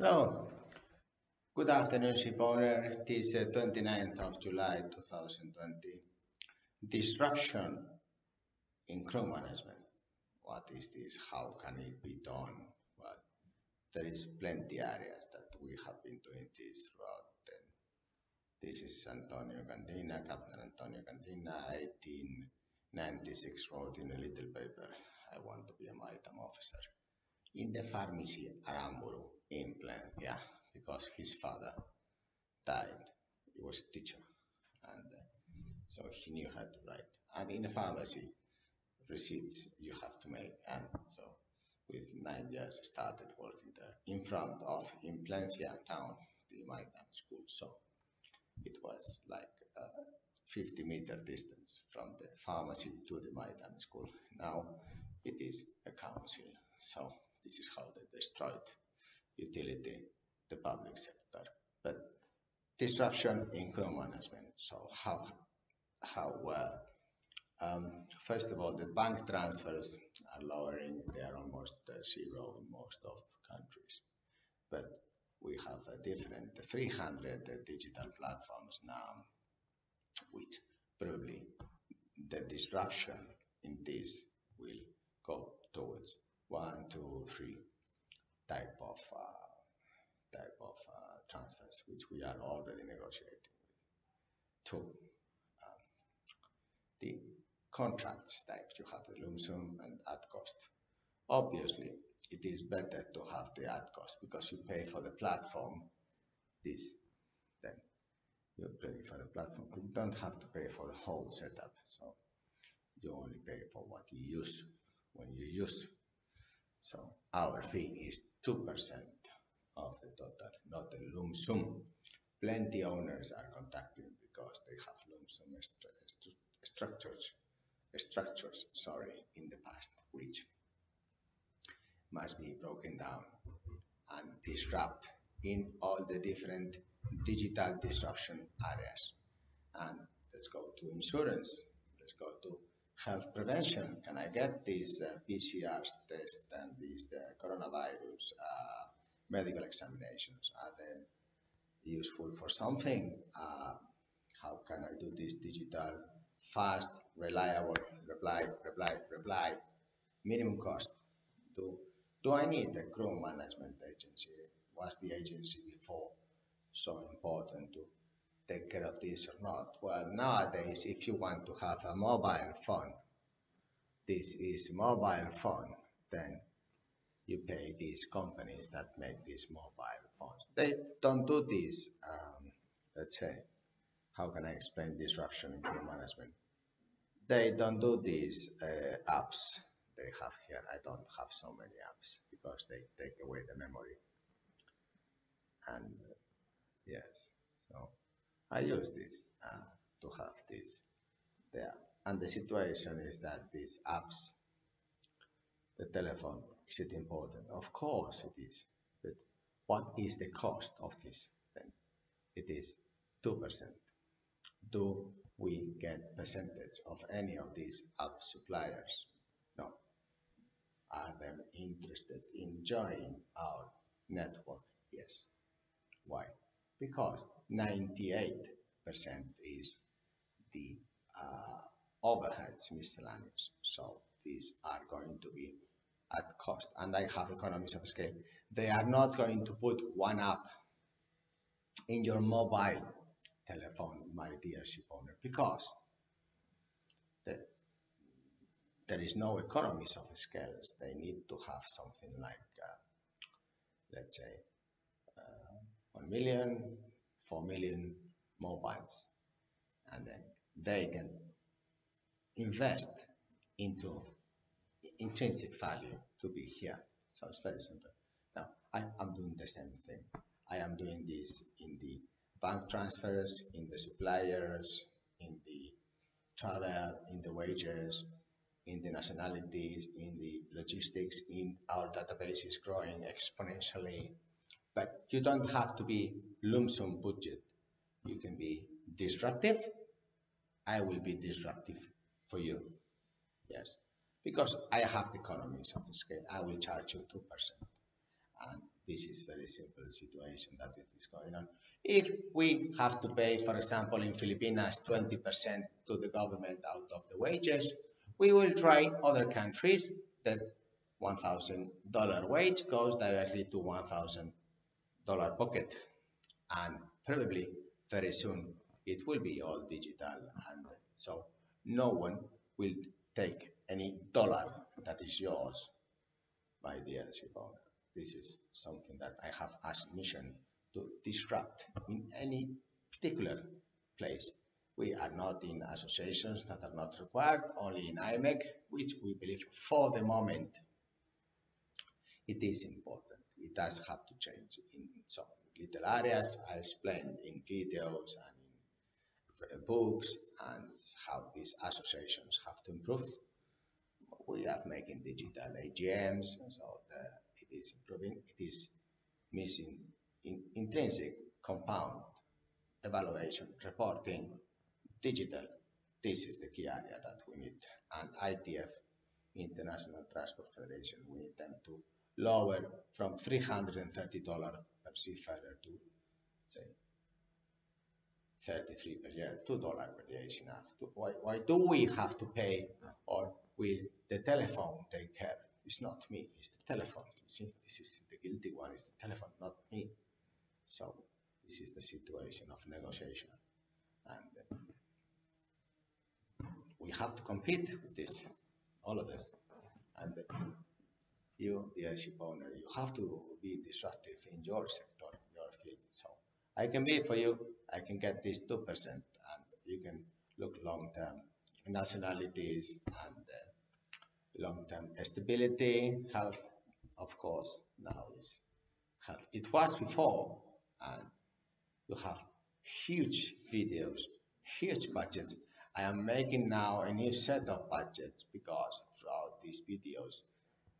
Hello. Good afternoon, ship owner. It is uh, 29th of July 2020. Disruption in crew management. What is this? How can it be done? Well, there is plenty areas that we have been doing this throughout. This is Antonio Candina, Captain Antonio Candina, 1896, wrote in a little paper, I want to be a maritime officer. In the pharmacy Aramburu in Plencia because his father died. He was a teacher, and uh, so he knew how to write. And in the pharmacy, receipts you have to make. And so, with nine years, started working there in front of in Plencia town, the maritime school. So it was like a 50 meter distance from the pharmacy to the maritime school. Now it is a council. So this is how they destroyed utility the public sector. But disruption in crew management. So how how uh, um, first of all, the bank transfers are lowering. They are almost uh, zero in most of countries. But we have a different 300 digital platforms now, which probably the disruption in this will go towards one, two, three type of uh, type of uh, transfers, which we are already negotiating with. Two, um, the contracts type, you have the lump sum and at cost. Obviously, it is better to have the at cost because you pay for the platform this, then you pay for the platform. You don't have to pay for the whole setup, so you only pay for what you use when you use. So our fee is 2% of the total, not the lump sum. Plenty owners are contacting because they have lump sum st structures, structures, sorry, in the past, which must be broken down and disrupt in all the different digital disruption areas. And let's go to insurance. Let's go to health prevention. Can I get this uh, PCR test and these uh, coronavirus uh, medical examinations? Are they useful for something? Uh, how can I do this digital, fast, reliable, reply, reply, reply, minimum cost? Do do I need a crew management agency? Was the agency before so important to take care of this or not? Well, nowadays, if you want to have a mobile phone, this is mobile phone, then you pay these companies that make these mobile phones. They don't do this, um, let's say, how can I explain disruption in crew management? They don't do these uh, apps they have here. I don't have so many apps because they take away the memory. And yes, so I use this uh, to have this there. And the situation is that these apps, the telephone, is it important? Of course it is. But what is the cost of this? Then it is 2%. Do we get percentage of any of these app suppliers? No are them interested in joining our network? Yes. Why? Because 98% is the uh, overheads miscellaneous. So these are going to be at cost and I have economies of scale. They are not going to put one app in your mobile telephone, my dear ship owner, because the there is no economies of scales. They need to have something like, uh, let's say, 1 million, 4 million mobiles. And then they can invest into intrinsic value to be here. So it's very simple. Now, I, am doing the same thing. I am doing this in the bank transfers, in the suppliers, in the travel, in the wages, in the nationalities, in the logistics, in our database is growing exponentially. But you don't have to be lump sum budget. You can be disruptive. I will be disruptive for you. Yes. Because I have the economies of scale. I will charge you 2%. And this is very simple situation that is going on. If we have to pay, for example, in Filipinas, 20% to the government out of the wages, we will try other countries that $1,000 wage goes directly to $1,000 pocket. And probably very soon it will be all digital. And so no one will take any dollar that is yours by the owner. This is something that I have as mission to disrupt in any particular place. We are not in associations that are not required, only in IMEC, which we believe for the moment it is important. It does have to change in some little areas. I explained in videos and in books and how these associations have to improve. We are making digital AGMs, so the, it is improving. It is missing in, intrinsic compound evaluation, reporting, digital. This is the key area that we need. And ITF, International Transport Federation, we need them to lower from $330 per seafarer to, say, 33 per year, $2 per year is enough. Why, why do we have to pay or will the telephone take care? It's not me, it's the telephone. You see, this is the guilty one, it's the telephone, not me. So this is the situation of negotiation. And uh, we have to compete with this, all of this. And uh, you, the ship owner, you have to be disruptive in your sector, your field. So I can be for you, I can get this 2% and you can look long term nationalities and uh, long term stability, health, of course, now is health. It was before and you have huge videos, huge budgets. I am making now a new set of budgets because throughout these videos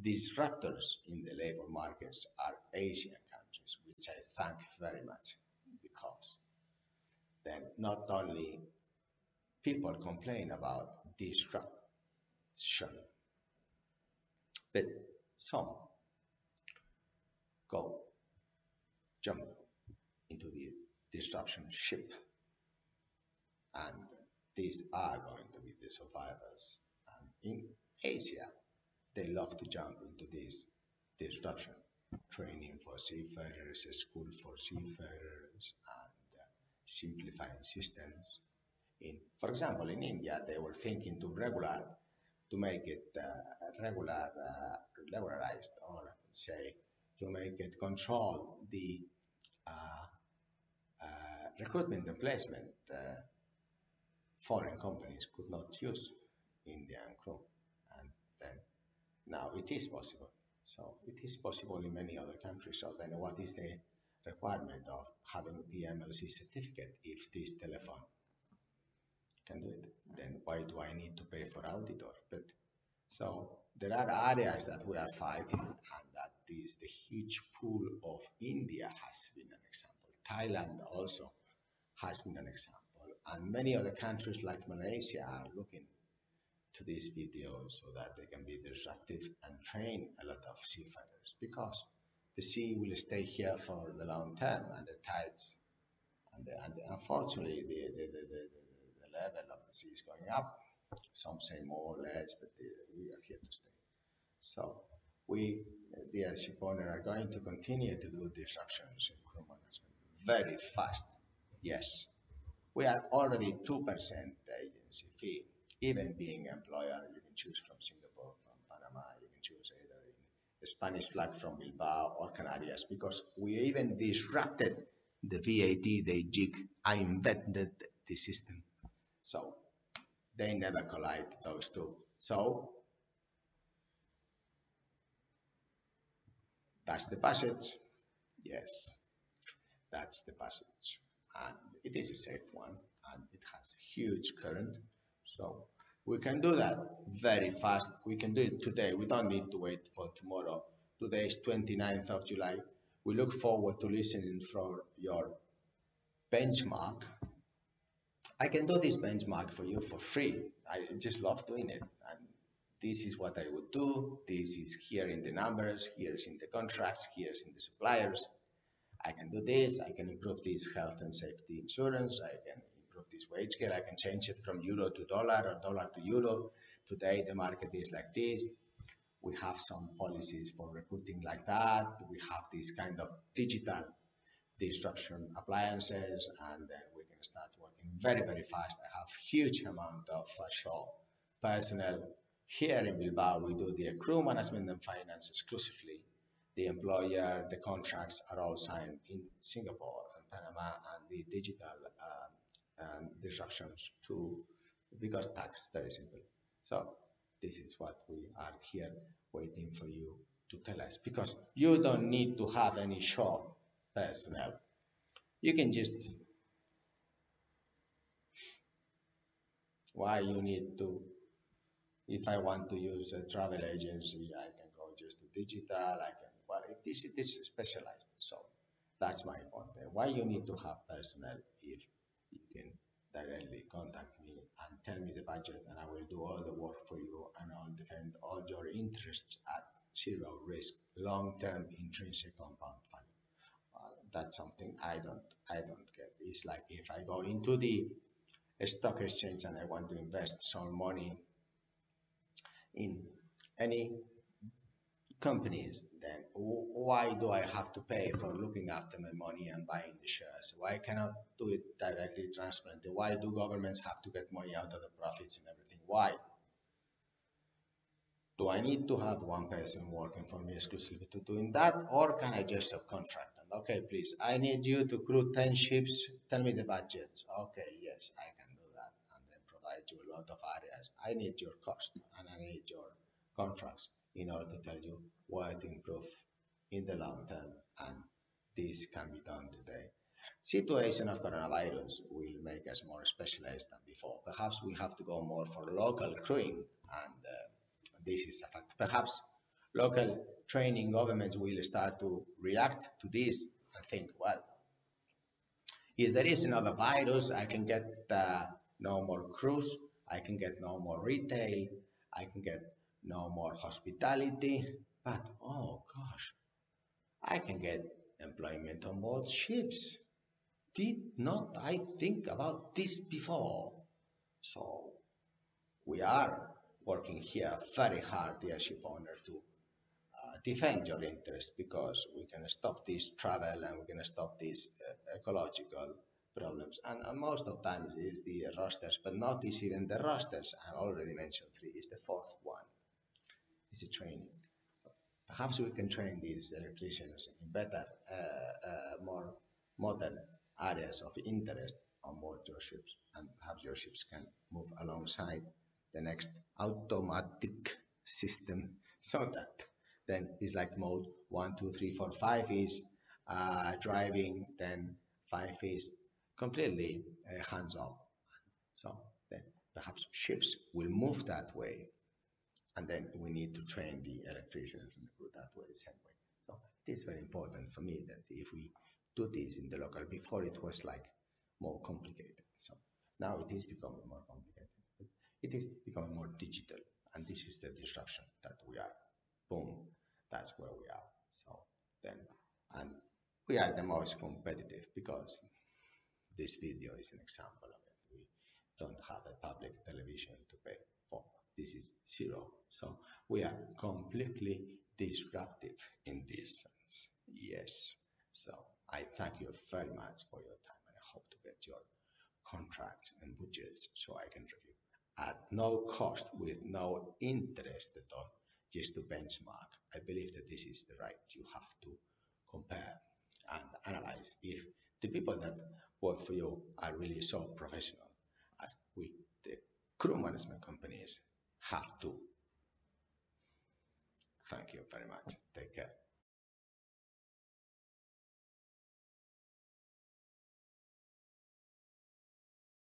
disruptors in the labor markets are Asian countries, which I thank very much because then not only people complain about disruption, but some go jump into the disruption ship and these are going to be the survivors. And in Asia, they love to jump into this disruption training for seafarers, school for seafarers, and uh, simplifying systems. In, for example, in India, they were thinking to regular, to make it uh, regular, uh, regularized, or say, to make it control the uh, uh, recruitment and placement. Uh, foreign companies could not use Indian crew now it is possible. So it is possible in many other countries. So then what is the requirement of having the MLC certificate if this telephone can do it? Then why do I need to pay for auditor? But so there are areas that we are fighting and that is the huge pool of India has been an example. Thailand also has been an example. And many other countries like Malaysia are looking to these videos so that they can be disruptive and train a lot of seafarers because the sea will stay here for the long term and the tides and, the, and the, unfortunately the, the, the, the, level of the sea is going up. Some say more or less but uh, we are here to stay. So we the ship owner are going to continue to do disruptions in crew management very fast. Yes. We are already 2% agency fee even being employer, you can choose from Singapore, from Panama, you can choose either in Spanish flag from Bilbao or Canarias, because we even disrupted the VAT, they jig, I invented the system. So they never collide, those two. So that's the passage. Yes, that's the passage. And it is a safe one and it has huge current. So we can do that very fast. We can do it today. We don't need to wait for tomorrow. Today is 29th of July. We look forward to listening for your benchmark. I can do this benchmark for you for free. I just love doing it. And this is what I would do, this is here in the numbers, here's in the contracts, here's in the suppliers. I can do this, I can improve this health and safety insurance, I can this wage scale, I can change it from euro to dollar or dollar to euro. Today the market is like this. We have some policies for recruiting like that. We have this kind of digital disruption appliances and then we can start working very, very fast. I have huge amount of uh, show personnel here in Bilbao. We do the crew management and finance exclusively. The employer, the contracts are all signed in Singapore and Panama and the digital disruptions too, because tax, very simple. So this is what we are here waiting for you to tell us because you don't need to have any shop personnel. You can just why you need to if I want to use a travel agency I can go just to digital I can well if this it is specialized so that's my point why you need to have personnel if you can directly contact me and tell me the budget and I will do all the work for you and I'll defend all your interests at zero risk long-term intrinsic compound value that's something I don't I don't get. It's like if I go into the stock exchange and I want to invest some money in any companies, then why do I have to pay for looking after my money and buying the shares? Why cannot do it directly transparently? Why do governments have to get money out of the profits and everything? Why? Do I need to have one person working for me exclusively to doing that or can I just subcontract? And Okay, please, I need you to crew 10 ships. Tell me the budgets. Okay, yes, I can do that. And then provide you a lot of areas. I need your cost and I need your contracts in order to tell you what to improve in the long term. And this can be done today. Situation of coronavirus will make us more specialized than before. Perhaps we have to go more for local crewing and uh, this is a fact. Perhaps local training governments will start to react to this and think, well, if there is another virus, I can get uh, no more cruise, I can get no more retail, I can get no more hospitality, but oh gosh, I can get employment on board ships. Did not I think about this before? So we are working here very hard, dear ship owner, to defend your interest because we can stop this travel and we can stop these uh, ecological problems. And, most of times it is the rosters, but not even the rosters. I already mentioned three. Is the fourth one. Is training. Perhaps we can train these electricians in better, uh, uh, more modern areas of interest on board your ships, and perhaps your ships can move alongside the next automatic system so that then it's like mode one, two, three, four, five is uh, driving, then five is completely uh, hands off. So then perhaps ships will move that way, and then we need to train the electricians and crew that way, same way. So it is very important for me that if we do this in the local, before it was like more complicated. So now it is becoming more complicated. It is becoming more digital, and this is the disruption that we are boom, that's where we are. So then, and we are the most competitive because this video is an example of it. We don't have a public television to pay for. This is zero. So we are completely disruptive in this sense. Yes. So I thank you very much for your time and I hope to get your contracts and budgets so I can review at no cost with no interest at all just to benchmark. I believe that this is the right. You have to compare and analyze if the people that work for you are really so professional as we, the crew management companies, have to. Thank you very much. Take care.